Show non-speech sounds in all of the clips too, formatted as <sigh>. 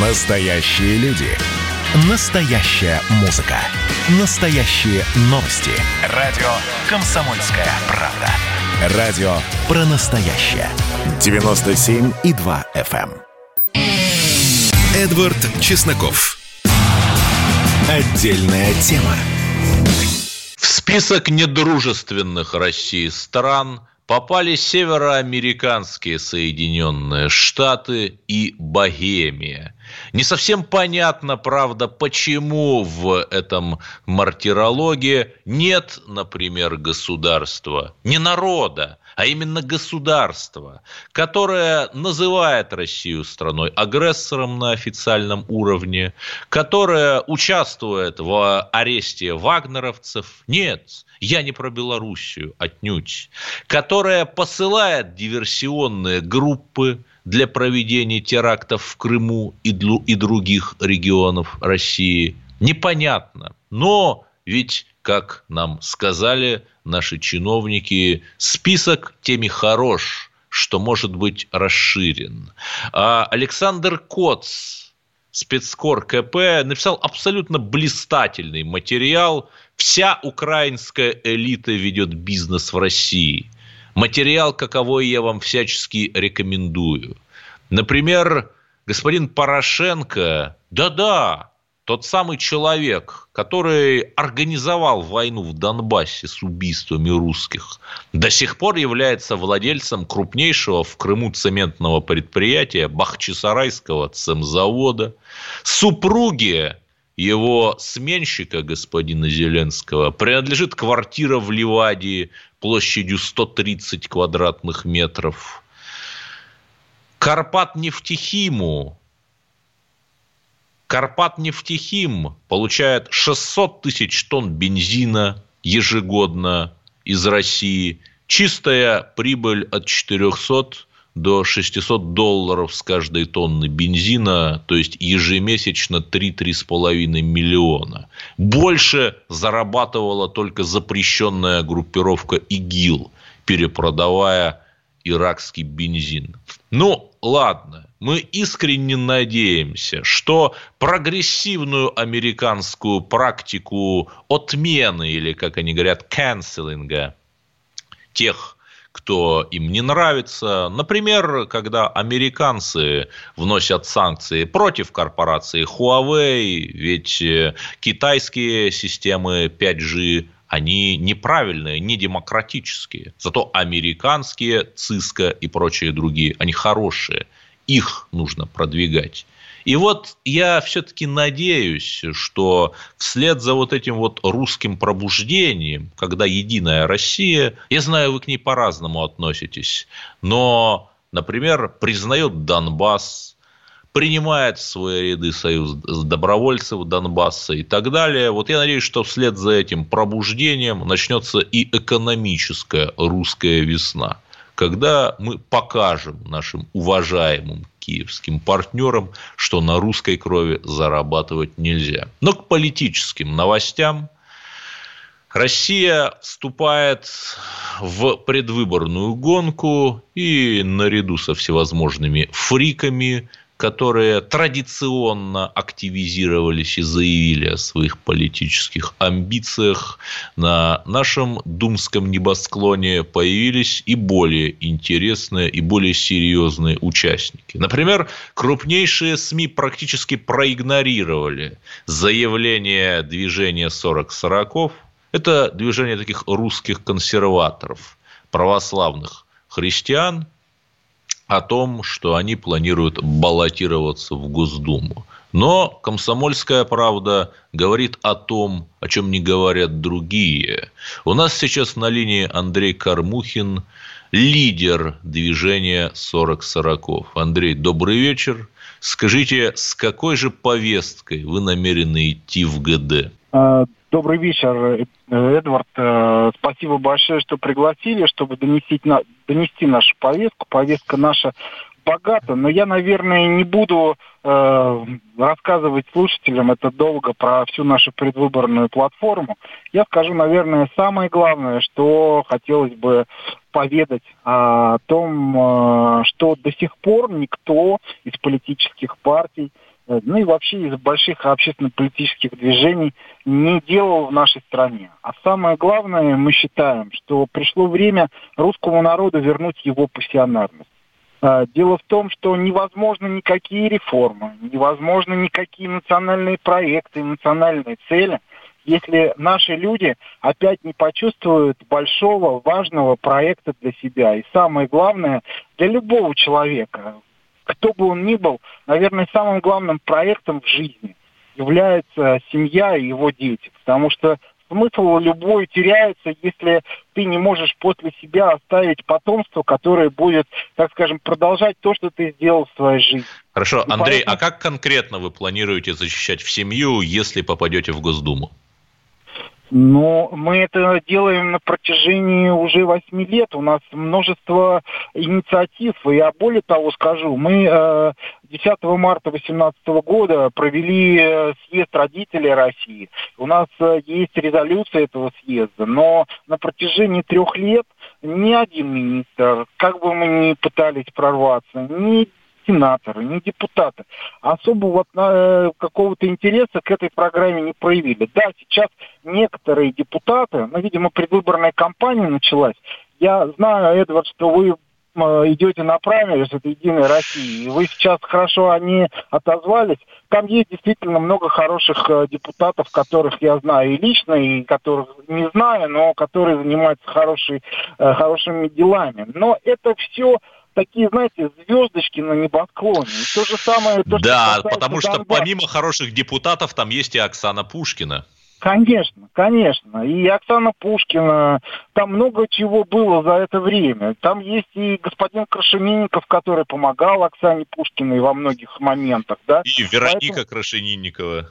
Настоящие люди. Настоящая музыка. Настоящие новости. Радио «Комсомольская правда». Радио про настоящее. 97,2 FM. эм. Эдвард Чесноков. Отдельная тема. В список недружественных России стран попали североамериканские Соединенные Штаты и Богемия. Не совсем понятно, правда, почему в этом мартирологе нет, например, государства, не народа, а именно государства, которое называет Россию страной-агрессором на официальном уровне, которое участвует в аресте вагнеровцев. Нет, я не про Белоруссию, отнюдь. Которая посылает диверсионные группы для проведения терактов в Крыму и, и других регионов России. Непонятно. Но ведь, как нам сказали наши чиновники, список теми хорош, что может быть расширен. А Александр Коц, спецкор КП, написал абсолютно блистательный материал «Вся украинская элита ведет бизнес в России». Материал, каковой я вам всячески рекомендую. Например, господин Порошенко, да-да, тот самый человек, который организовал войну в Донбассе с убийствами русских, до сих пор является владельцем крупнейшего в Крыму цементного предприятия Бахчисарайского цемзавода. Супруги его сменщика, господина Зеленского, принадлежит квартира в Ливадии площадью 130 квадратных метров. Карпат нефтехиму Карпат нефтехим получает 600 тысяч тонн бензина ежегодно из России. Чистая прибыль от 400 до 600 долларов с каждой тонны бензина, то есть ежемесячно 3-3,5 миллиона. Больше зарабатывала только запрещенная группировка ИГИЛ, перепродавая иракский бензин. Ну, ладно, мы искренне надеемся, что прогрессивную американскую практику отмены или, как они говорят, канцелинга тех, кто им не нравится. Например, когда американцы вносят санкции против корпорации Huawei, ведь э, китайские системы 5G они неправильные, не демократические. Зато американские, ЦИСКО и прочие другие, они хорошие. Их нужно продвигать. И вот я все-таки надеюсь, что вслед за вот этим вот русским пробуждением, когда Единая Россия, я знаю, вы к ней по-разному относитесь, но, например, признает Донбасс, принимает в свои ряды союз добровольцев Донбасса и так далее. Вот я надеюсь, что вслед за этим пробуждением начнется и экономическая русская весна, когда мы покажем нашим уважаемым киевским партнерам, что на русской крови зарабатывать нельзя. Но к политическим новостям Россия вступает в предвыборную гонку и наряду со всевозможными фриками которые традиционно активизировались и заявили о своих политических амбициях, на нашем думском небосклоне появились и более интересные, и более серьезные участники. Например, крупнейшие СМИ практически проигнорировали заявление движения 40 сороков. Это движение таких русских консерваторов, православных христиан, о том, что они планируют баллотироваться в Госдуму. Но комсомольская правда говорит о том, о чем не говорят другие. У нас сейчас на линии Андрей Кармухин, лидер движения 40 сороков. Андрей, добрый вечер. Скажите, с какой же повесткой вы намерены идти в ГД? Добрый вечер, Эдвард. Э, спасибо большое, что пригласили, чтобы донести, донести нашу повестку. Повестка наша богата, но я, наверное, не буду э, рассказывать слушателям это долго про всю нашу предвыборную платформу. Я скажу, наверное, самое главное, что хотелось бы поведать о том, э, что до сих пор никто из политических партий ну и вообще из больших общественно-политических движений не делал в нашей стране. А самое главное, мы считаем, что пришло время русскому народу вернуть его пассионарность. Э, дело в том, что невозможно никакие реформы, невозможно никакие национальные проекты, национальные цели, если наши люди опять не почувствуют большого, важного проекта для себя. И самое главное, для любого человека, кто бы он ни был, наверное, самым главным проектом в жизни является семья и его дети. Потому что смысл любой теряется, если ты не можешь после себя оставить потомство, которое будет, так скажем, продолжать то, что ты сделал в своей жизни. Хорошо, и Андрей, поэтому... а как конкретно вы планируете защищать в семью, если попадете в Госдуму? Но мы это делаем на протяжении уже восьми лет. У нас множество инициатив. Я более того скажу, мы 10 э, марта 2018 года провели э, съезд родителей России. У нас э, есть резолюция этого съезда. Но на протяжении трех лет ни один министр, как бы мы ни пытались прорваться, ни сенаторы, ни депутаты особого э, какого-то интереса к этой программе не проявили. Да, сейчас некоторые депутаты, ну, видимо, предвыборная кампания началась. Я знаю, Эдвард, что вы идете на праймерис от Единой России, и вы сейчас хорошо они отозвались. Там есть действительно много хороших э, депутатов, которых я знаю и лично, и которых не знаю, но которые занимаются хорошей, э, хорошими делами. Но это все такие, знаете, звездочки на небосклоне. И то же самое... То, да, что потому что Донбасса. помимо хороших депутатов там есть и Оксана Пушкина. Конечно, конечно. И Оксана Пушкина, там много чего было за это время. Там есть и господин Крашенинников, который помогал Оксане Пушкиной во многих моментах, да. И Вероника Поэтому... Крашенинникова.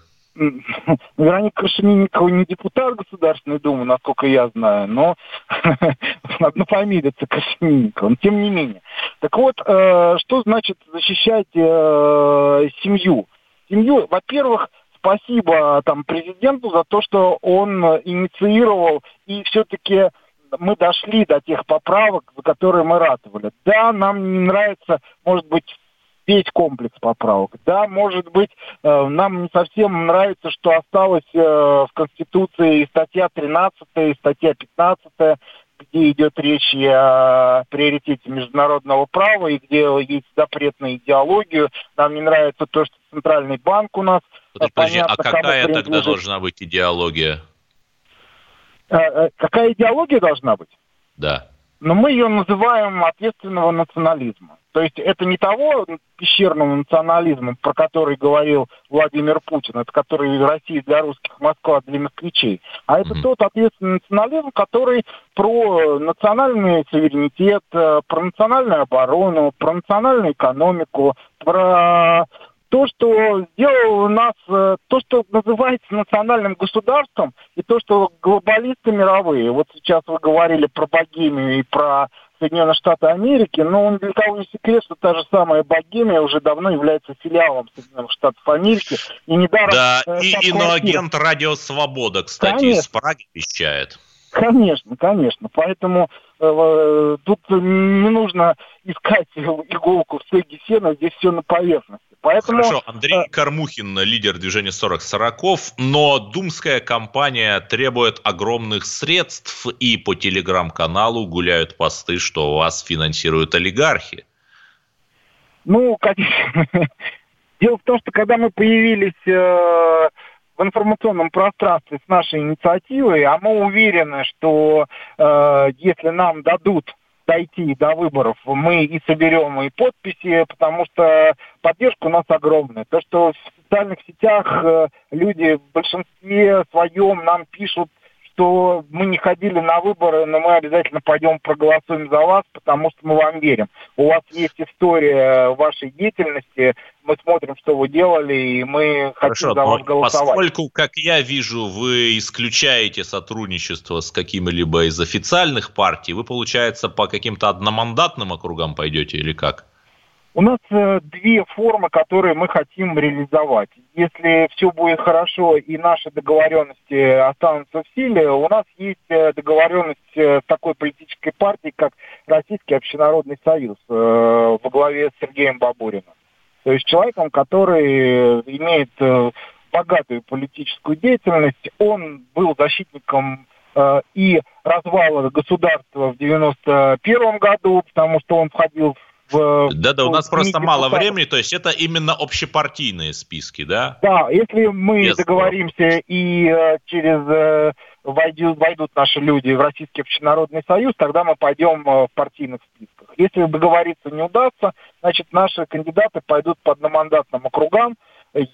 Вероника Крашенинникова не депутат Государственной Думы, насколько я знаю, но <laughs> одна фамилия Крашенинникова, но тем не менее. Так вот, э, что значит защищать э, семью? Семью, во-первых, спасибо там президенту за то, что он инициировал и все-таки мы дошли до тех поправок, за которые мы ратовали. Да, нам не нравится, может быть, весь комплекс поправок. Да, может быть, э, нам не совсем нравится, что осталось э, в Конституции статья 13, и статья 15, где идет речь о приоритете международного права и где есть запрет на идеологию. Нам не нравится то, что Центральный банк у нас... Подожди, понятно, а какая тогда должна быть идеология? Э, какая идеология должна быть? Да. Но мы ее называем ответственного национализма. То есть это не того пещерного национализма, про который говорил Владимир Путин, это который Россия для русских, Москва для москвичей, а это тот ответственный национализм, который про национальный суверенитет, э, про национальную оборону, про национальную экономику, про то, что сделало нас, э, то, что называется национальным государством, и то, что глобалисты мировые, вот сейчас вы говорили про Богемию и про Соединенные Штаты Америки, но для кого не секрет, что та же самая Богемия уже давно является филиалом Соединенных Штатов Америки. И недаром... Да, э, и иноагент Радио Свобода, кстати, Конечно. из Праги вещает. Конечно, конечно. Поэтому э, тут не нужно искать <laughs> иголку в стоге сена, здесь все на поверхности. Поэтому... Хорошо, Андрей э, Кормухин, лидер движения 40 40 но думская компания требует огромных средств, и по телеграм-каналу гуляют посты, что вас финансируют олигархи. Ну, конечно. <laughs> Дело в том, что когда мы появились э, в информационном пространстве с нашей инициативой, а мы уверены, что э, если нам дадут дойти до выборов, мы и соберем и подписи, потому что поддержка у нас огромная. То, что в социальных сетях э, люди в большинстве своем нам пишут что мы не ходили на выборы, но мы обязательно пойдем проголосуем за вас, потому что мы вам верим. У вас есть история вашей деятельности, мы смотрим, что вы делали, и мы Хорошо, хотим за вас голосовать. Поскольку, как я вижу, вы исключаете сотрудничество с какими-либо из официальных партий, вы, получается, по каким-то одномандатным округам пойдете или как? У нас э, две формы, которые мы хотим реализовать. Если все будет хорошо и наши договоренности останутся в силе, у нас есть э, договоренность э, с такой политической партией, как Российский общенародный союз э, во главе с Сергеем Бабуриным. То есть человеком, который имеет э, богатую политическую деятельность, он был защитником э, и развала государства в 91 году, потому что он входил в да-да, у нас просто мало времени, то есть это именно общепартийные списки, да? Да, если мы Без договоримся и э, через э, войдут, войдут наши люди в Российский общенародный союз, тогда мы пойдем э, в партийных списках. Если договориться не удастся, значит наши кандидаты пойдут по одномандатным округам.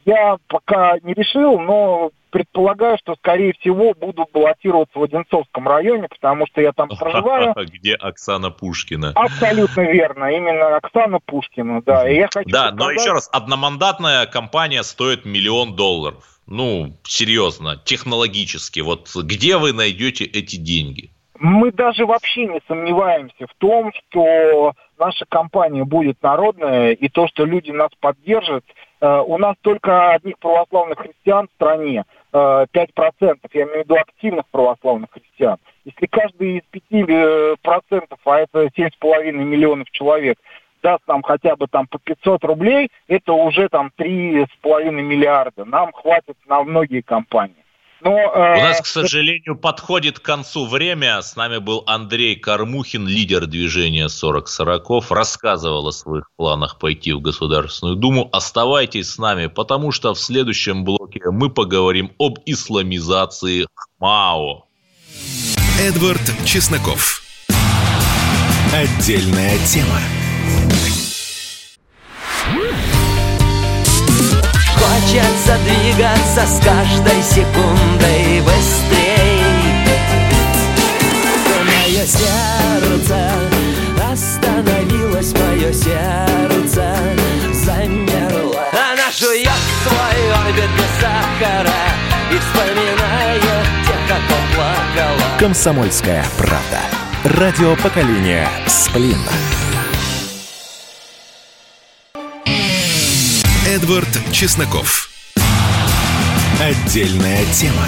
Я пока не решил, но предполагаю, что, скорее всего, буду баллотироваться в Одинцовском районе, потому что я там <laughs> проживаю. Где Оксана Пушкина? Абсолютно верно, именно Оксана Пушкина, да. И я хочу да, но еще раз, одномандатная компания стоит миллион долларов. Ну, серьезно, технологически. Вот где вы найдете эти деньги? Мы даже вообще не сомневаемся в том, что наша компания будет народная, и то, что люди нас поддержат. Э, у нас только одних православных христиан в стране. 5%, я имею в виду активных православных христиан. Если каждый из 5%, а это 7,5 миллионов человек, даст нам хотя бы там по 500 рублей, это уже там 3,5 миллиарда. Нам хватит на многие компании. Но, э, У нас, к сожалению, подходит к концу время. С нами был Андрей Кармухин, лидер движения 40-40. Рассказывал о своих планах пойти в Государственную Думу. Оставайтесь с нами, потому что в следующем блоке мы поговорим об исламизации ХМАО. Эдвард Чесноков. Отдельная тема. Хочется двигаться с каждой секундой быстрей Мое сердце остановилось, мое сердце замерло Она жует свой орбит без сахара И вспоминает тех, как плакала Комсомольская правда. Радио поколения Сплин. Эдвард Чесноков. Отдельная тема.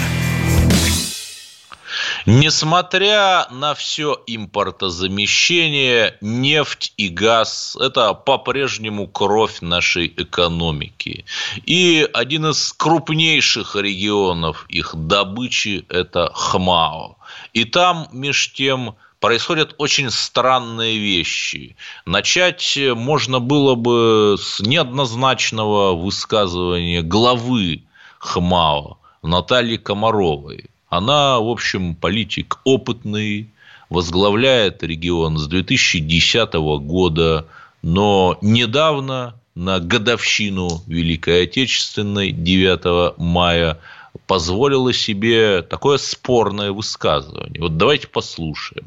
Несмотря на все импортозамещение, нефть и газ – это по-прежнему кровь нашей экономики. И один из крупнейших регионов их добычи – это Хмао. И там, меж тем, происходят очень странные вещи. Начать можно было бы с неоднозначного высказывания главы ХМАО Натальи Комаровой. Она, в общем, политик опытный, возглавляет регион с 2010 года, но недавно на годовщину Великой Отечественной 9 мая позволила себе такое спорное высказывание. Вот давайте послушаем.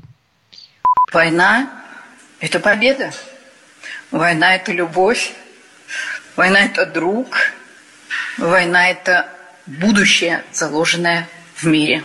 Война – это победа. Война – это любовь. Война – это друг. Война – это будущее, заложенное в мире.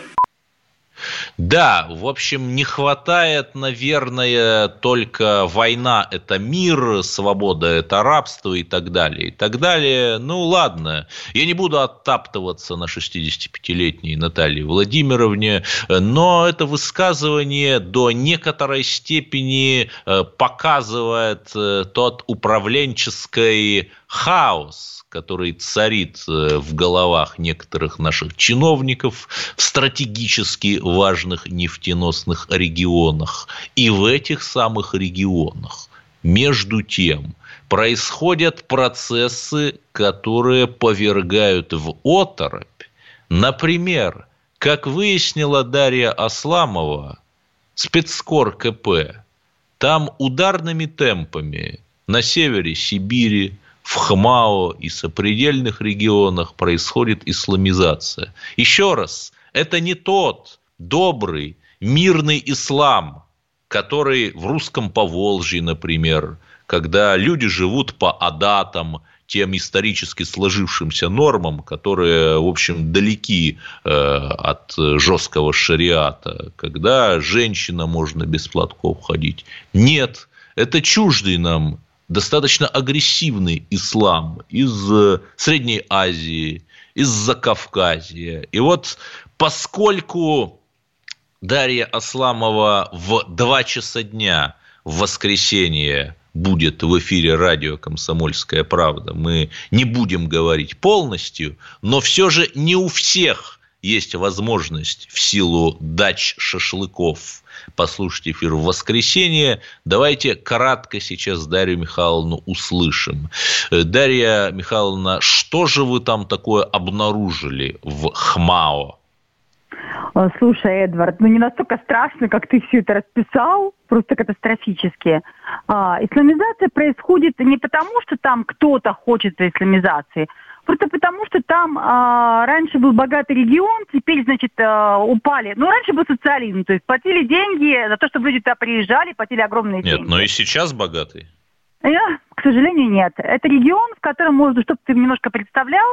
Да, в общем, не хватает, наверное, только война – это мир, свобода – это рабство и так далее, и так далее. Ну, ладно, я не буду оттаптываться на 65-летней Наталье Владимировне, но это высказывание до некоторой степени э, показывает э, тот управленческий хаос, который царит э, в головах некоторых наших чиновников в стратегически важных нефтеносных регионах. И в этих самых регионах, между тем, происходят процессы, которые повергают в оторопь. Например, как выяснила Дарья Асламова, спецкор КП, там ударными темпами на севере Сибири, в Хмао и сопредельных регионах происходит исламизация. Еще раз, это не тот добрый, мирный ислам, который в русском Поволжье, например, когда люди живут по адатам, тем исторически сложившимся нормам, которые, в общем, далеки э, от жесткого шариата, когда женщина можно без платков ходить. Нет, это чуждый нам достаточно агрессивный ислам из э, Средней Азии, из Закавказья. И вот поскольку Дарья Асламова в 2 часа дня в воскресенье будет в эфире радио «Комсомольская правда». Мы не будем говорить полностью, но все же не у всех есть возможность в силу дач шашлыков послушать эфир в воскресенье. Давайте кратко сейчас Дарью Михайловну услышим. Э, Дарья Михайловна, что же вы там такое обнаружили в ХМАО? Э, слушай, Эдвард, ну не настолько страшно, как ты все это расписал, просто катастрофически. А, исламизация происходит не потому, что там кто-то хочет исламизации, просто потому, что там а, раньше был богатый регион, теперь, значит, а, упали. Ну, раньше был социализм, то есть платили деньги за то, чтобы люди туда приезжали, платили огромные Нет, деньги. но и сейчас богатый. К сожалению, нет. Это регион, в котором можно, чтобы ты немножко представлял,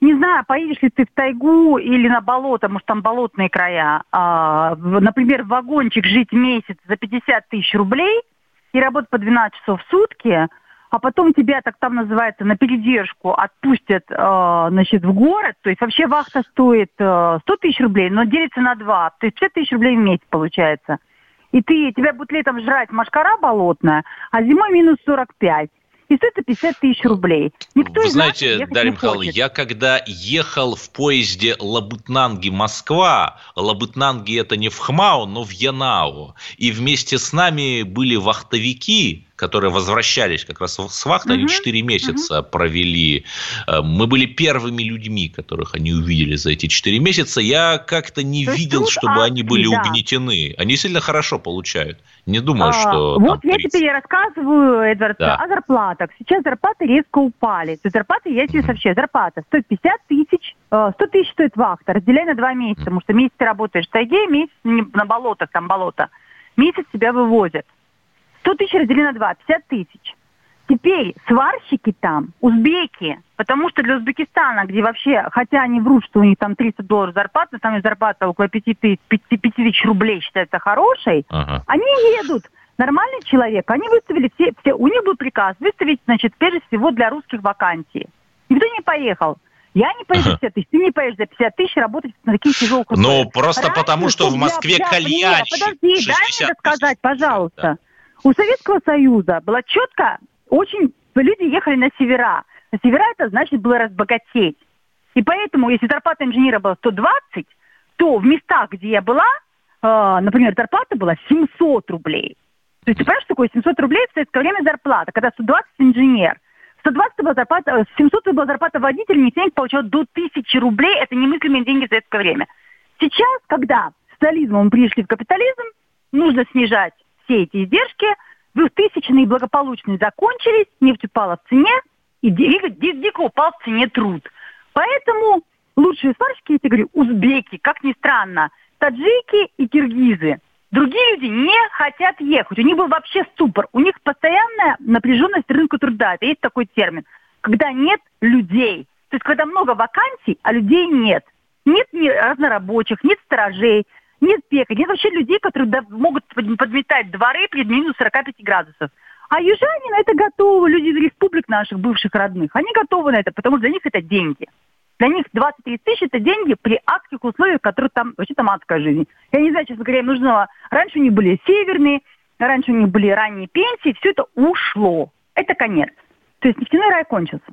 не знаю, поедешь ли ты в тайгу или на болото, может, там болотные края. А, например, в вагончик жить месяц за 50 тысяч рублей и работать по 12 часов в сутки, а потом тебя, так там называется, на передержку отпустят, э, значит, в город. То есть вообще вахта стоит э, 100 тысяч рублей, но делится на два. То есть 50 тысяч рублей в месяц получается. И ты, тебя будет летом жрать машкара болотная, а зимой минус 45. И стоит это 50 тысяч рублей. Никто Вы знаете, Дарья Михайловна, я когда ехал в поезде Лабытнанги-Москва, Лабытнанги это не в Хмао, но в Янау, и вместе с нами были вахтовики, которые возвращались как раз с вахты, они Мгм, 4 месяца провели. Э, Мы были первыми людьми, которых они увидели за эти 4 месяца. Я как-то не То видел, чтобы они акции, были да. угнетены. Они сильно хорошо получают. Не думаю, А, что вот я 30. теперь рассказываю, Эдвард, Да. о зарплатах. Сейчас зарплаты резко упали. То зарплаты, я тебе Мгм. сообщаю, зарплата стоит 50 тысяч, э, 100 тысяч стоит вахта, разделяй на два месяца, потому что месяц ты работаешь в тайге, месяц на болотах, там болото. Месяц тебя вывозят. 100 тысяч раздели на два, 50 тысяч. Теперь сварщики там, узбеки, потому что для Узбекистана, где вообще, хотя они врут, что у них там 300 долларов зарплата, там зарплата около 5 тысяч, 5 тысяч рублей считается хорошей, Ага. они едут. Нормальный человек. Они выставили все, все, у них был приказ выставить, значит, прежде всего для русских вакансии. Никто не поехал. Я не поеду за 50 тысяч, ты не поедешь за 50 тысяч работать на таких тяжелых Ну, условиях. просто Раньше, потому, что в Москве для- кальянщик подожди, дай 60 мне сказать, пожалуйста. Да. У Советского Союза было четко, очень люди ехали на севера. На севера это значит было разбогатеть. И поэтому, если зарплата инженера была 120, то в местах, где я была, э, например, зарплата была 700 рублей. То есть ты понимаешь, что такое 700 рублей в советское время зарплата, когда 120 инженер. 120 была зарплата, э, 700 была зарплата водителя, нефтяник получал до 1000 рублей. Это немыслимые деньги в советское время. Сейчас, когда с социализмом мы пришли в капитализм, нужно снижать все эти издержки. 2000-е благополучные закончились, нефть упала в цене, и дико, ди- дико упал в цене труд. Поэтому лучшие сварщики, я тебе говорю, узбеки, как ни странно, таджики и киргизы. Другие люди не хотят ехать. У них был вообще ступор. У них постоянная напряженность рынка труда. Это есть такой термин. Когда нет людей. То есть, когда много вакансий, а людей нет. Нет ни разнорабочих, нет сторожей, нет пекарей, нет вообще людей, которые могут под- подметать дворы при минус 45 градусов. А южане на это готовы, люди из республик наших, бывших родных, они готовы на это, потому что для них это деньги. Для них 20-30 тысяч это деньги при адских условиях, которые там, вообще там адская жизнь. Я не знаю, честно говоря, им нужно... Раньше у них были северные, раньше у них были ранние пенсии, все это ушло. Это конец. То есть нефтяной рай кончился.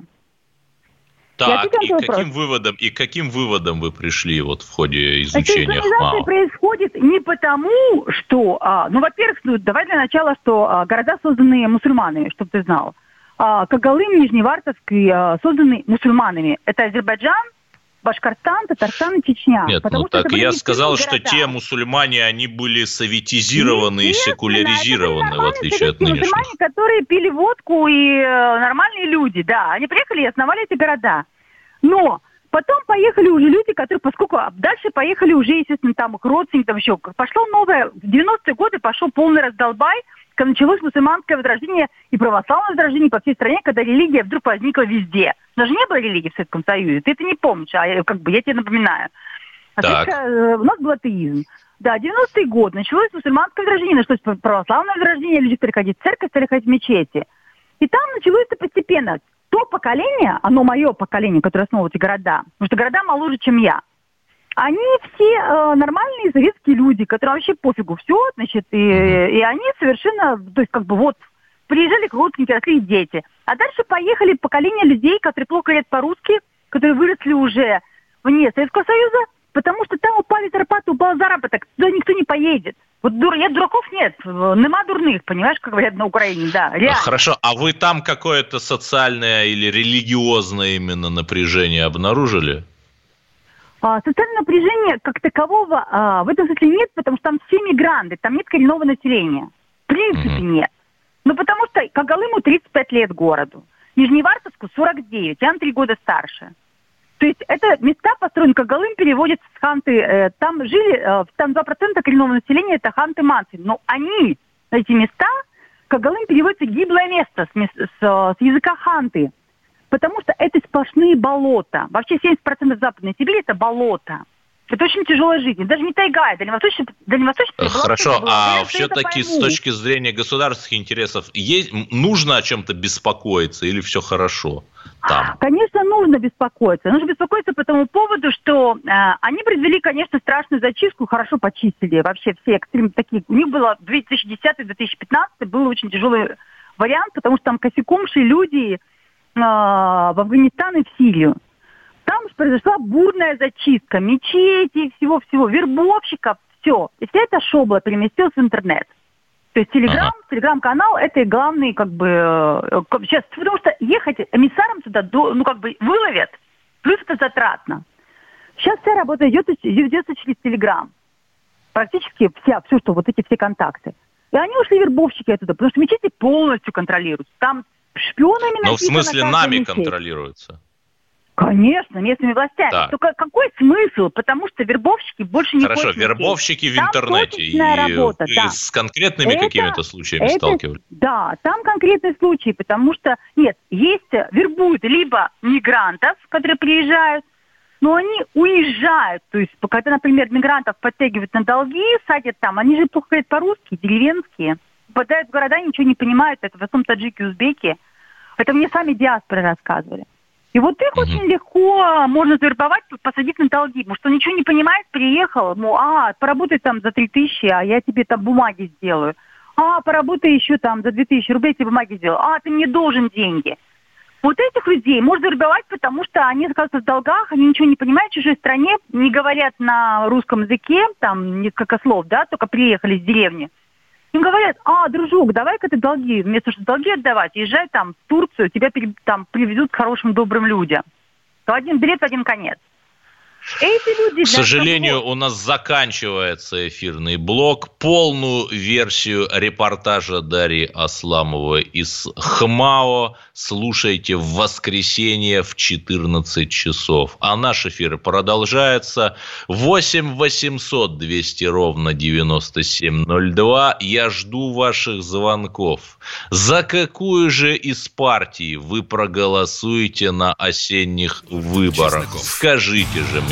Так, и вопрос. каким выводом, и каким выводом вы пришли вот в ходе изучения ХМАО? происходит не потому, что, а, ну, во-первых, ну, давай для начала, что а, города созданы мусульманами, чтобы ты знал. А, Когалым, Нижневартовск и, а, созданы мусульманами. Это Азербайджан, Башкортостан, Татарстан и Чечня. Нет, ну так я сказал, что города. те мусульмане, они были советизированы и секуляризированы, в отличие от нынешних. мусульмане, которые пили водку и э, нормальные люди, да. Они приехали и основали эти города. Но потом поехали уже люди, которые, поскольку дальше поехали уже, естественно, там их родственники, там еще. Пошло новое, в 90-е годы пошел полный раздолбай, когда началось мусульманское возрождение и православное возрождение по всей стране, когда религия вдруг возникла везде. Даже не было религии в Советском Союзе, ты это не помнишь, а я, как бы я тебе напоминаю. А Так. э, у нас был атеизм. Да, 90-й год началось мусульманское возрождение, началось православное возрождение, люди стали ходить в церковь, стали ходить в мечети. И там началось это постепенно. То поколение, оно мое поколение, которое основывало эти города, потому что города моложе, чем я, они все э, нормальные советские люди, которым вообще пофигу все, значит, и, и они совершенно, то есть как бы вот приезжали родственники, росли дети. А дальше поехали поколение людей, которые плохо говорят по-русски, которые выросли уже вне Советского Союза, потому что там упали зарплаты, упал заработок, туда никто не поедет. Вот дур, я дураков нет, нема дурных, понимаешь, как говорят на Украине, да, реально. Хорошо, а вы там какое-то социальное или религиозное именно напряжение обнаружили? А, социального напряжения как такового а, в этом смысле нет, потому что там все мигранты, там нет коренного населения. В принципе mm-hmm. нет. Ну, потому что Кагалыму 35 лет городу, Нижневартовску 49, я на 3 года старше. То есть это места построены, Кагалым переводится с ханты, э, там жили, э, там 2% коренного населения это ханты-манцы, но они, эти места, Кагалым переводится гиблое место с, с, с языка ханты, потому что это сплошные болота. Вообще 70% Западной Сибири это болото. Это очень тяжелая жизнь. Даже не тайга, дальневосточная, дальневосточная Хорошо, а все-таки с точки зрения государственных интересов есть, нужно о чем-то беспокоиться или все хорошо там? Конечно, нужно беспокоиться. Нужно беспокоиться по тому поводу, что э, они произвели, конечно, страшную зачистку, хорошо почистили вообще все экстрим такие. У них было 2010-2015 был очень тяжелый вариант, потому что там косяком шли люди э, в Афганистан и в Сирию. Там же произошла бурная зачистка мечети, всего-всего, вербовщиков, все. И вся эта шобла переместилась в интернет. То есть Телеграм, ага. Телеграм-канал это и главный, как бы, э, сейчас, потому что ехать эмиссаром туда, ну, как бы, выловят, плюс это затратно. Сейчас вся работа идет, идется через Телеграм. Практически вся, все, что вот эти все контакты. И они ушли вербовщики оттуда, потому что мечети полностью контролируются. Там шпионами Ну, в смысле, нами мечеть. контролируются? Конечно, местными властями. Так. Только какой смысл? Потому что вербовщики больше не Хорошо, вербовщики в интернете. И, работа, и да. с конкретными какими-то случаями это, сталкивались? Да, там конкретные случаи, потому что, нет, есть, вербуют либо мигрантов, которые приезжают, но они уезжают. То есть, когда, например, мигрантов подтягивают на долги, садят там, они же плохо говорят по-русски, деревенские, попадают в города, ничего не понимают, это в основном таджики, узбеки. Это мне сами диаспоры рассказывали. И вот их угу. очень легко можно завербовать, посадить на долги, потому что он ничего не понимает, приехал, ну, а, поработай там за три тысячи, а я тебе там бумаги сделаю. А, поработай еще там за две тысячи рублей, тебе бумаги сделаю. А, ты мне должен деньги. Вот этих людей можно завербовать, потому что они оказываются в долгах, они ничего не понимают в чужой стране, не говорят на русском языке, там несколько слов, да, только приехали из деревни. Им говорят, а, дружок, давай-ка ты долги, вместо что долги отдавать, езжай там в Турцию, тебя там привезут к хорошим добрым людям. То один билет, один конец. Эти люди... К сожалению, того... у нас заканчивается эфирный блок. Полную версию репортажа Дарьи Асламовой из ХМАО слушайте в воскресенье в 14 часов. А наш эфир продолжается. 8 800 200 ровно 9702. Я жду ваших звонков. За какую же из партий вы проголосуете на осенних выборах? Чесноков. Скажите же мне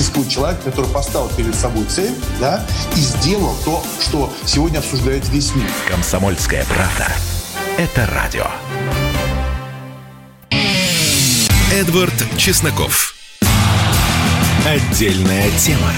существует человек, который поставил перед собой цель, да, и сделал то, что сегодня обсуждает весь мир. Комсомольская правда. Это радио. Эдвард Чесноков. Отдельная тема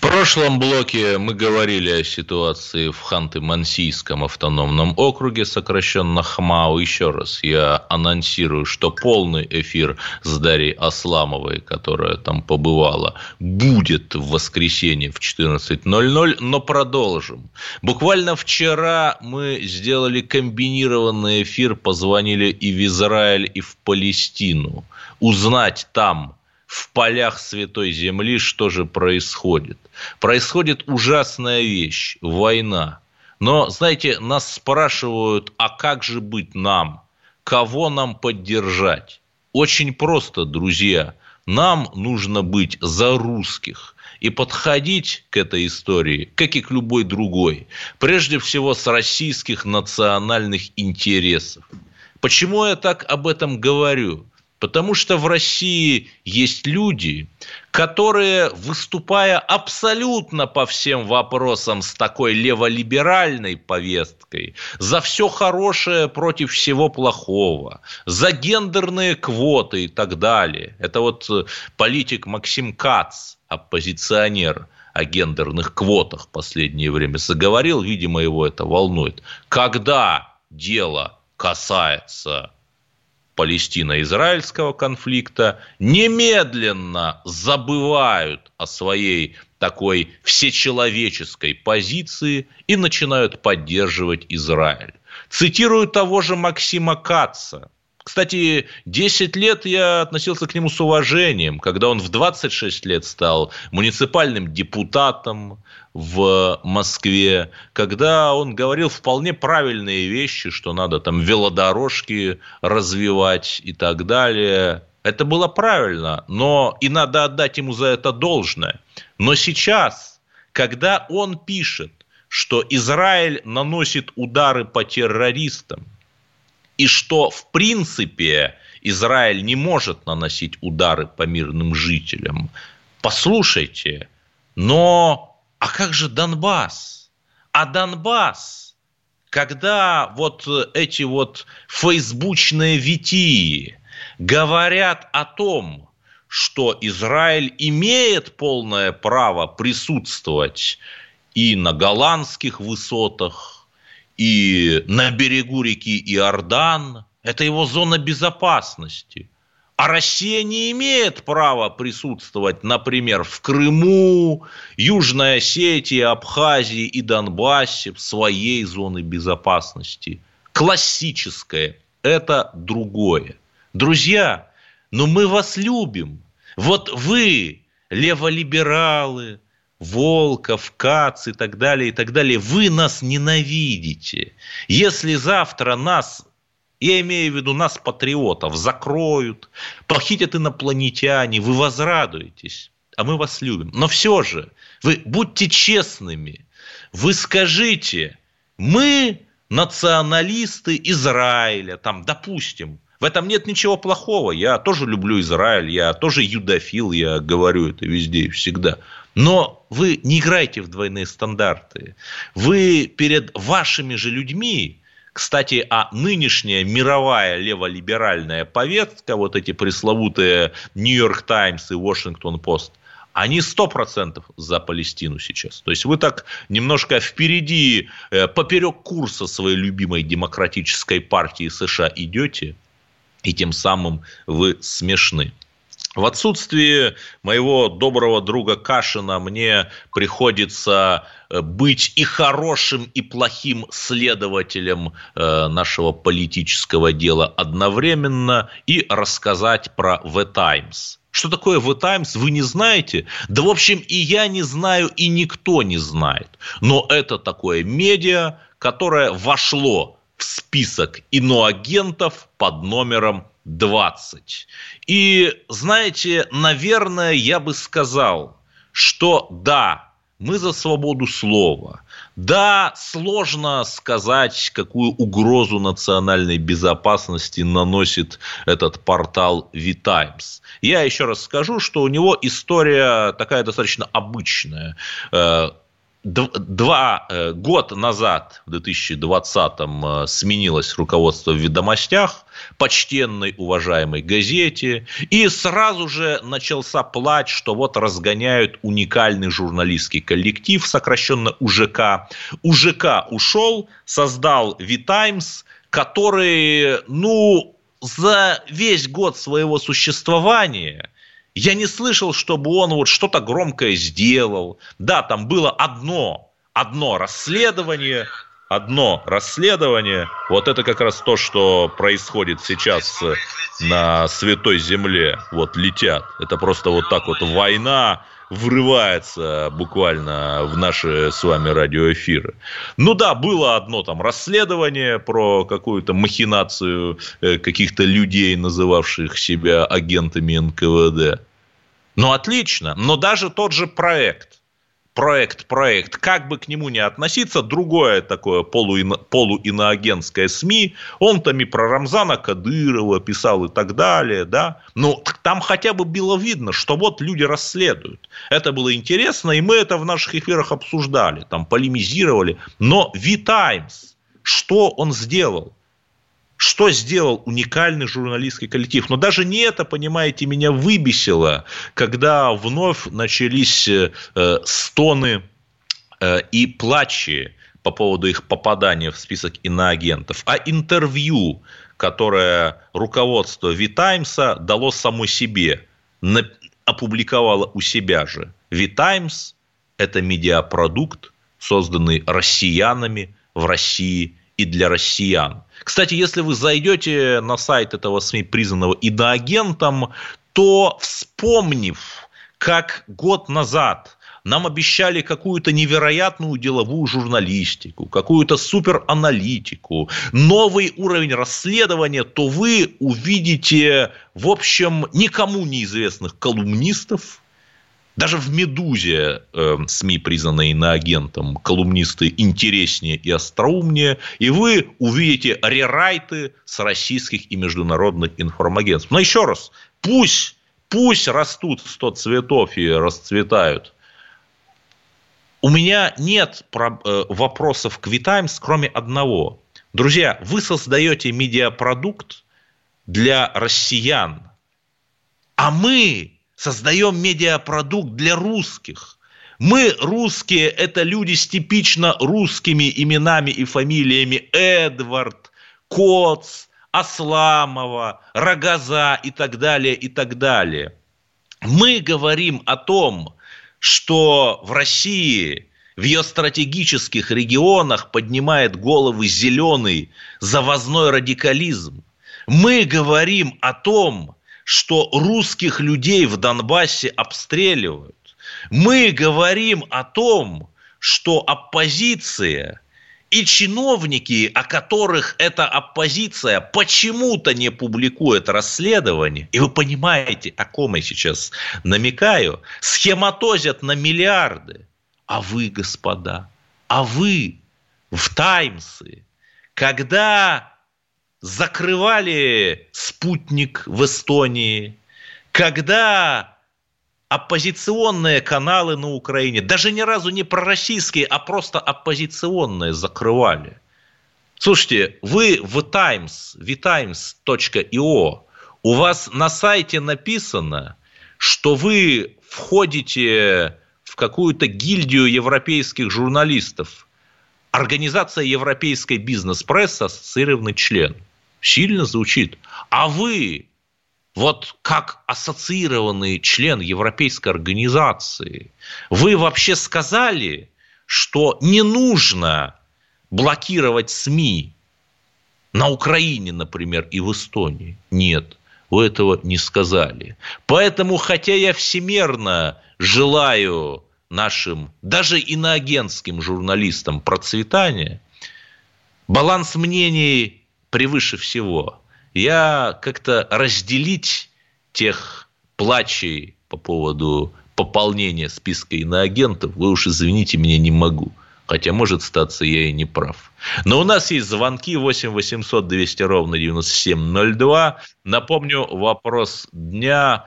прошлом блоке мы говорили о ситуации в Ханты-Мансийском автономном округе, сокращенно ХМАУ. Еще раз я анонсирую, что полный эфир с Дарьей Асламовой, которая там побывала, будет в воскресенье в 14.00, но продолжим. Буквально вчера мы сделали комбинированный эфир, позвонили и в Израиль, и в Палестину. Узнать там, в полях Святой Земли что же происходит? Происходит ужасная вещь – война. Но, знаете, нас спрашивают, а как же быть нам? Кого нам поддержать? Очень просто, друзья. Нам нужно быть за русских и подходить к этой истории, как и к любой другой, прежде всего с российских национальных интересов. Почему я так об этом говорю? Потому что в России есть люди, которые, выступая абсолютно по всем вопросам с такой леволиберальной повесткой, за все хорошее против всего плохого, за гендерные квоты и так далее. Это вот э, политик Максим Кац, оппозиционер о гендерных квотах в последнее время заговорил, видимо, его это волнует. Когда дело касается палестино-израильского конфликта, немедленно забывают о своей такой всечеловеческой позиции и начинают поддерживать Израиль. Цитирую того же Максима Каца. Кстати, 10 лет я относился к нему с уважением, когда он в 26 лет стал муниципальным депутатом, в Москве, когда он говорил вполне правильные вещи, что надо там велодорожки развивать и так далее. Это было правильно, но и надо отдать ему за это должное. Но сейчас, когда он пишет, что Израиль наносит удары по террористам, и что в принципе Израиль не может наносить удары по мирным жителям, послушайте, но а как же Донбасс? А Донбасс, когда вот эти вот фейсбучные витии говорят о том, что Израиль имеет полное право присутствовать и на голландских высотах, и на берегу реки Иордан, это его зона безопасности – а Россия не имеет права присутствовать, например, в Крыму, Южной Осетии, Абхазии и Донбассе в своей зоне безопасности. Классическое – это другое. Друзья, но мы вас любим. Вот вы, леволибералы, Волков, Кац и так далее, и так далее, вы нас ненавидите. Если завтра нас я имею в виду нас, патриотов, закроют, похитят инопланетяне, вы возрадуетесь, а мы вас любим. Но все же, вы будьте честными, вы скажите, мы националисты Израиля, там, допустим, в этом нет ничего плохого. Я тоже люблю Израиль, я тоже юдофил, я говорю это везде и всегда. Но вы не играйте в двойные стандарты. Вы перед вашими же людьми кстати, а нынешняя мировая леволиберальная повестка, вот эти пресловутые Нью-Йорк Таймс и Вашингтон Пост, они 100% за Палестину сейчас. То есть вы так немножко впереди, э, поперек курса своей любимой демократической партии США идете, и тем самым вы смешны. В отсутствие моего доброго друга Кашина мне приходится э, быть и хорошим, и плохим следователем э, нашего политического дела одновременно и рассказать про The Times. Что такое The Times, вы не знаете? Да, в общем, и я не знаю, и никто не знает. Но это такое медиа, которое вошло в список иноагентов под номером 20. И, знаете, наверное, я бы сказал, что да, мы за свободу слова. Да, сложно сказать, какую угрозу национальной безопасности наносит этот портал V-Times. Я еще раз скажу, что у него история такая достаточно обычная э, два э, год назад, в 2020-м, э, сменилось руководство в «Ведомостях», почтенной, уважаемой газете, и сразу же начался плач, что вот разгоняют уникальный журналистский коллектив, сокращенно УЖК. УЖК ушел, создал «Ви-Таймс», который, ну, за весь год своего существования – я не слышал, чтобы он вот что-то громкое сделал. Да, там было одно, одно расследование, одно расследование. Вот это как раз то, что происходит сейчас на Святой Земле. Вот летят. Это просто вот так вот война врывается буквально в наши с вами радиоэфиры. Ну да, было одно там расследование про какую-то махинацию э, каких-то людей, называвших себя агентами НКВД. Ну, отлично. Но даже тот же проект проект, проект, как бы к нему ни относиться, другое такое полуино, полуиноагентское СМИ, он там и про Рамзана Кадырова писал и так далее, да, но там хотя бы было видно, что вот люди расследуют. Это было интересно, и мы это в наших эфирах обсуждали, там полемизировали, но V-Times, что он сделал? Что сделал уникальный журналистский коллектив. Но даже не это, понимаете, меня выбесило, когда вновь начались э, стоны э, и плачи по поводу их попадания в список иноагентов, а интервью, которое руководство V-Times дало само себе, опубликовало у себя же. V-Times – это медиапродукт, созданный россиянами в России и для россиян. Кстати, если вы зайдете на сайт этого СМИ, признанного иноагентом, то вспомнив, как год назад нам обещали какую-то невероятную деловую журналистику, какую-то супераналитику, новый уровень расследования, то вы увидите, в общем, никому неизвестных колумнистов, даже в «Медузе» э, СМИ, признанные иноагентом, колумнисты интереснее и остроумнее, и вы увидите рерайты с российских и международных информагентств. Но еще раз, пусть, пусть растут сто цветов и расцветают. У меня нет э, вопросов к Витаймс, кроме одного. Друзья, вы создаете медиапродукт для россиян, а мы создаем медиапродукт для русских. Мы, русские, это люди с типично русскими именами и фамилиями Эдвард, Коц, Асламова, Рогоза и так далее, и так далее. Мы говорим о том, что в России в ее стратегических регионах поднимает головы зеленый завозной радикализм. Мы говорим о том, что русских людей в Донбассе обстреливают. Мы говорим о том, что оппозиция и чиновники, о которых эта оппозиция почему-то не публикует расследование, и вы понимаете, о ком я сейчас намекаю, схематозят на миллиарды. А вы, господа, а вы в Таймсы, когда закрывали спутник в Эстонии, когда оппозиционные каналы на Украине, даже ни разу не пророссийские, а просто оппозиционные закрывали. Слушайте, вы в Times, vtimes.io, у вас на сайте написано, что вы входите в какую-то гильдию европейских журналистов. Организация Европейской бизнес-пресс ассоциированный член – сильно звучит. А вы, вот как ассоциированный член Европейской организации, вы вообще сказали, что не нужно блокировать СМИ на Украине, например, и в Эстонии? Нет, вы этого не сказали. Поэтому, хотя я всемерно желаю нашим, даже иноагентским журналистам процветания, баланс мнений превыше всего. Я как-то разделить тех плачей по поводу пополнения списка иноагентов, вы уж извините меня, не могу. Хотя, может статься, я и не прав. Но у нас есть звонки 8 800 200 ровно 9702. Напомню, вопрос дня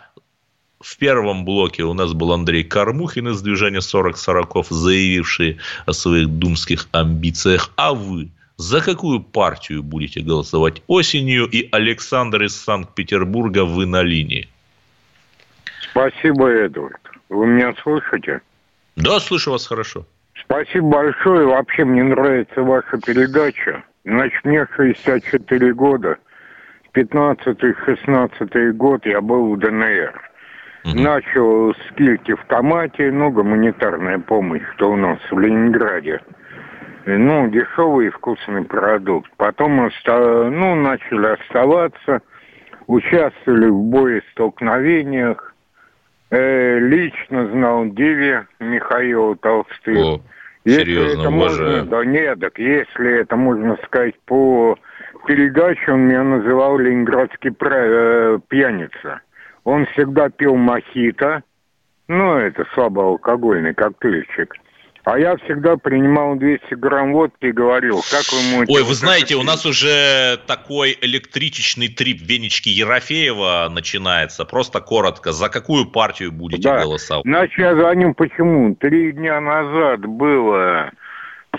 в первом блоке у нас был Андрей Кармухин из движения 40 40 заявивший о своих думских амбициях. А вы за какую партию будете голосовать осенью? И Александр из Санкт-Петербурга, вы на линии. Спасибо, Эдвард. Вы меня слышите? Да, слышу вас хорошо. Спасибо большое. Вообще мне нравится ваша передача. Значит, мне 64 года. 15-16 год я был в ДНР. Угу. Начал с кильки в томате, ну, гуманитарная помощь, что у нас в Ленинграде ну, дешевый и вкусный продукт. Потом ну, начали оставаться, участвовали в боестолкновениях. Э, лично знал Диви Михаила Толстых. О, если это можно, да нет, так если это можно сказать по передаче, он меня называл ленинградский э, пьяница. Он всегда пил мохито, ну, это слабоалкогольный коктейльчик – А я всегда принимал 200 грамм водки и говорил, как вы можете... Ой, вы знаете, у нас уже такой электричечный трип Венечки Ерофеева начинается. Просто коротко, за какую партию будете Да. голосовать? Значит, я звоню почему. Три дня назад было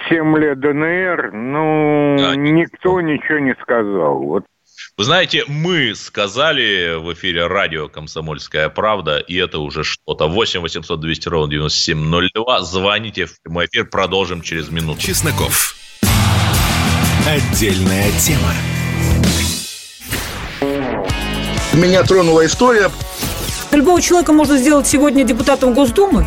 7 лет ДНР, ну, никто ничего не сказал. Вот Вы знаете, мы сказали в эфире радио «Комсомольская правда», и это уже что-то. 8 800 200 ровно 9702. Звоните в прямой эфир, продолжим через минуту. Чесноков. Отдельная тема. Меня тронула история. Любого человека можно сделать сегодня депутатом Госдумы.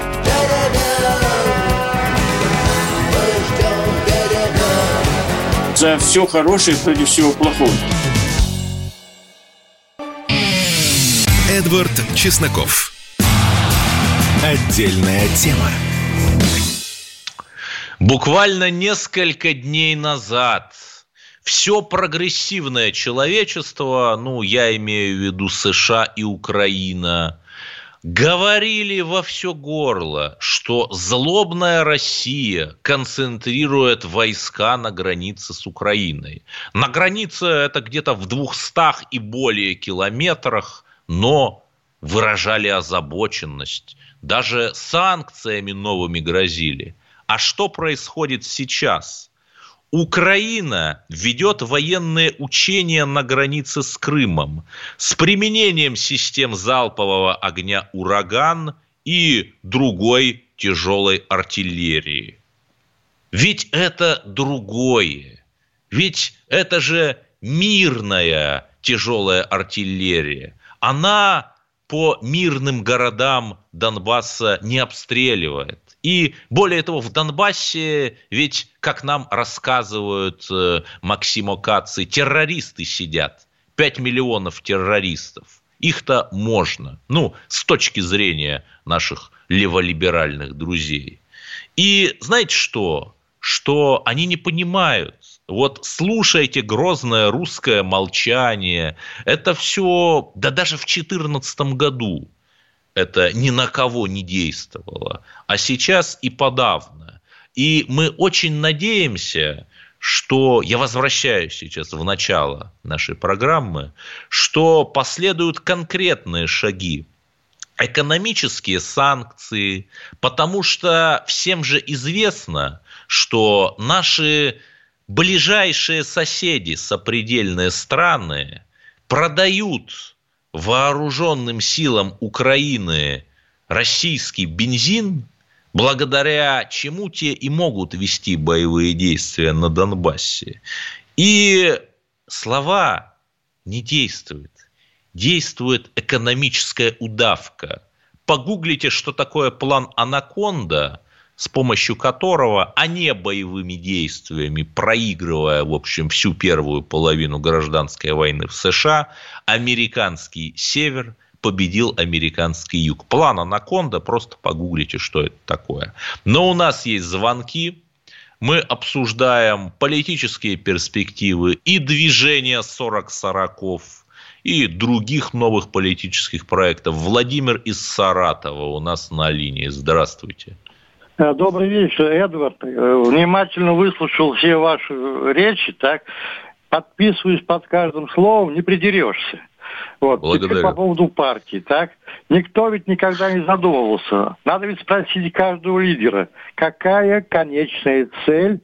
За все хорошее против всего плохого. Эдвард Чесноков. Отдельная тема. Буквально несколько дней назад все прогрессивное человечество, ну, я имею в виду США и Украина, говорили во все горло, что злобная Россия концентрирует войска на границе с Украиной. На границе это где-то в двухстах и более километрах, но выражали озабоченность. Даже санкциями новыми грозили. А что происходит сейчас? Украина ведет военные учения на границе с Крымом с применением систем залпового огня «Ураган» и другой тяжелой артиллерии. Ведь это другое. Ведь это же мирная тяжелая артиллерия. Она по мирным городам Донбасса не обстреливает. И более того, в Донбассе ведь, как нам рассказывают э, Максим Окаци, террористы сидят. 5 миллионов террористов. Их-то можно. Ну, с точки зрения наших леволиберальных друзей. И знаете что? Что они не понимают. Вот слушайте грозное русское молчание. Это все, да даже в 2014 году это ни на кого не действовало, а сейчас и подавно. И мы очень надеемся, что я возвращаюсь сейчас в начало нашей программы, что последуют конкретные шаги, экономические санкции, потому что всем же известно, что наши ближайшие соседи, сопредельные страны, продают вооруженным силам Украины российский бензин, благодаря чему те и могут вести боевые действия на Донбассе. И слова не действуют. Действует экономическая удавка. Погуглите, что такое план «Анаконда», с помощью которого, а не боевыми действиями, проигрывая, в общем, всю первую половину гражданской войны в США, американский север победил американский юг. План Анаконда, просто погуглите, что это такое. Но у нас есть звонки, мы обсуждаем политические перспективы и движение 40 сороков, и других новых политических проектов. Владимир из Саратова у нас на линии. Здравствуйте. Э, Добрый вечер, Эдвард. Э, Внимательно выслушал все ваши речи, так, подписываюсь под каждым словом, не придерешься. Вот. Благодарю. Теперь по поводу партии, так? Никто ведь никогда не задумывался. Надо ведь спросить каждого лидера, какая конечная цель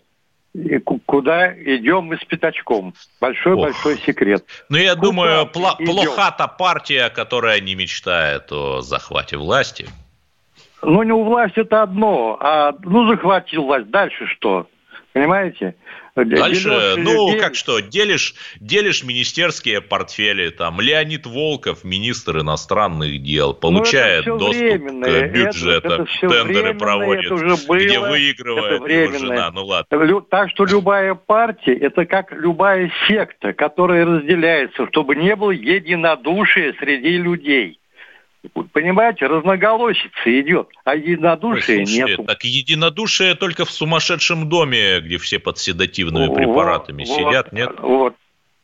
и ку- куда идем мы с пятачком. Большой-большой секрет. Ну, я Куда думаю, пла- плоха та партия, которая не мечтает о захвате власти. Ну, не у власти это одно, а ну захватил власть, дальше что? Понимаете? Дальше, ну, людей- как что, делишь, делишь министерские портфели, там, Леонид Волков, министр иностранных дел, получает Ну, это всё доступ временное. к бюджетам, Это- это тендеры проводит, это было, где это выигрывает его временное. жена, ну ладно. Так что любая партия – это как любая секта, которая разделяется, чтобы не было единодушия среди людей. Понимаете, разноголосица идет, а единодушия Слушайте, нету. так единодушие только в сумасшедшем доме, где все под седативными Вот, препаратами вот, сидят, нет? Вот.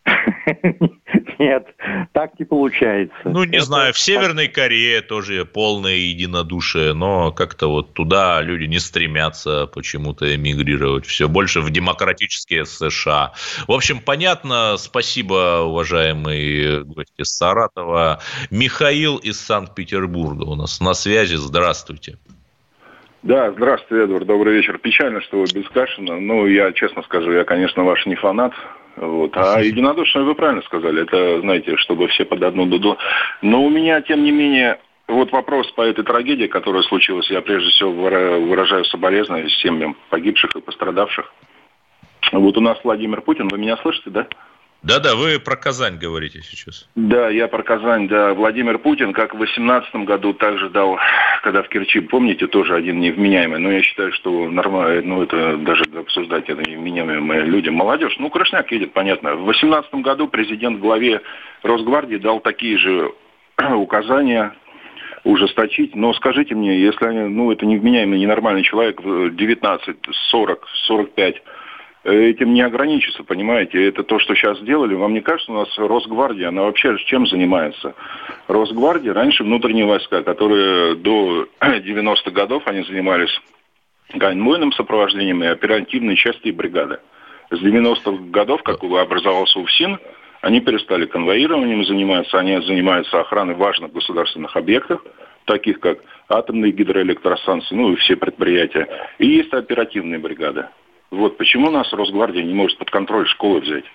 <laughs> Нет, так не получается. Ну, не Это- знаю, в Северной Корее тоже полное единодушие, но как-то вот туда люди не стремятся почему-то эмигрировать. Все больше в демократические США. В общем, понятно. Спасибо, уважаемые гости из Саратова. Михаил из Санкт-Петербурга у нас на связи. Здравствуйте. Да, здравствуйте, Эдвард, добрый вечер. Печально, что вы без Кашина. Ну, я честно скажу, я, конечно, ваш не фанат. Вот. А единодушно вы правильно сказали. Это, знаете, чтобы все под одну дуду. Но у меня, тем не менее, вот вопрос по этой трагедии, которая случилась. Я прежде всего выра- выражаю соболезнования семьям погибших и пострадавших. Вот у нас Владимир Путин, вы меня слышите, да? Да-да, вы про Казань говорите сейчас. Да, я про Казань, да. Владимир Путин, как в 2018 году, также дал, когда в Керчи, помните, тоже один невменяемый, но я считаю, что нормально, ну это даже обсуждать это невменяемые люди. Молодежь, ну, Крышняк едет, понятно. В 2018 году президент главе Росгвардии дал такие же <clears throat> указания ужесточить. Но скажите мне, если они, ну, это невменяемый, ненормальный человек, в 19, 40, 45, этим не ограничится, понимаете? Это то, что сейчас сделали. Вам не кажется, у нас Росгвардия, она вообще чем занимается? Росгвардия раньше внутренние войска, которые до <clears throat> 90-х годов они занимались конвойным сопровождением и оперативной части и бригады. С 90-х годов, как образовался УФСИН, они перестали конвоированием заниматься, они занимаются охраной важных государственных объектов, таких как атомные гидроэлектростанции, ну и все предприятия. И есть оперативные бригады. Вот почему нас Росгвардия не может под контроль школы взять.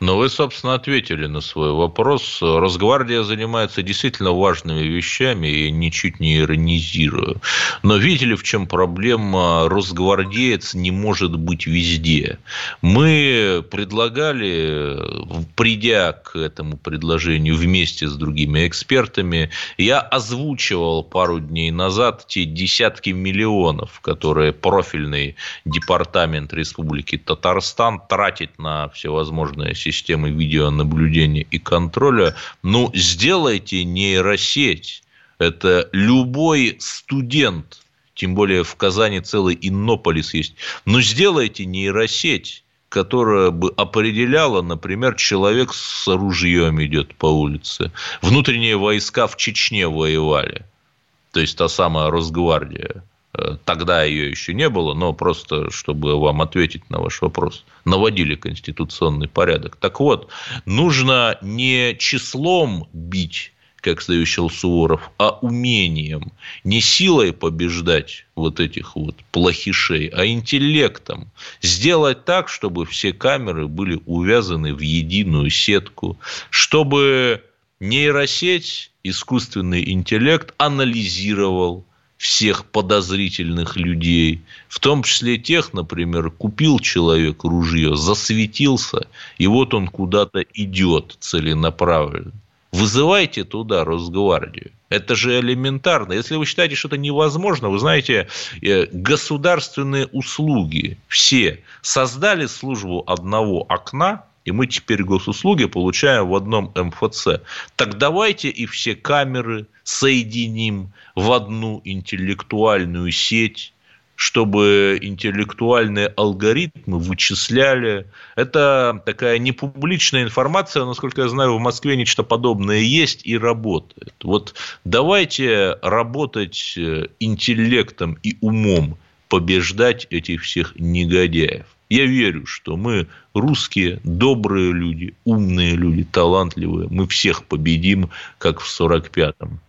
Но вы, собственно, ответили на свой вопрос. Росгвардия занимается действительно важными вещами, и ничуть не иронизирую. Но видели, в чем проблема? Росгвардеец не может быть везде. Мы предлагали, придя к этому предложению вместе с другими экспертами, я озвучивал пару дней назад те десятки миллионов, которые профильный департамент Республики Татарстан тратит на всевозможные системы видеонаблюдения и контроля, ну, сделайте нейросеть. Это любой студент, тем более в Казани целый Иннополис есть, но сделайте нейросеть, которая бы определяла, например, человек с ружьем идет по улице. Внутренние войска в Чечне воевали. То есть та самая Росгвардия. Тогда ее еще не было, но просто, чтобы вам ответить на ваш вопрос, наводили конституционный порядок. Так вот, нужно не числом бить, как сообщил Суворов, а умением, не силой побеждать вот этих вот плохишей, а интеллектом. Сделать так, чтобы все камеры были увязаны в единую сетку, чтобы нейросеть, искусственный интеллект анализировал всех подозрительных людей, в том числе тех, например, купил человек ружье, засветился, и вот он куда-то идет целенаправленно. Вызывайте туда Росгвардию. Это же элементарно. Если вы считаете, что это невозможно, вы знаете, государственные услуги все создали службу одного окна, и мы теперь госуслуги получаем в одном МФЦ. Так давайте и все камеры соединим в одну интеллектуальную сеть, чтобы интеллектуальные алгоритмы вычисляли. Это такая непубличная информация, насколько я знаю, в Москве нечто подобное есть и работает. Вот давайте работать интеллектом и умом, побеждать этих всех негодяев. Я верю, что мы русские, добрые люди, умные люди, талантливые. Мы всех победим, как в 45-м.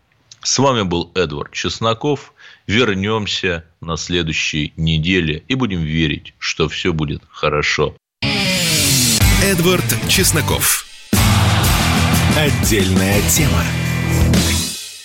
С вами был Эдвард Чесноков. Вернемся на следующей неделе и будем верить, что все будет хорошо. Эдвард Чесноков. Отдельная тема.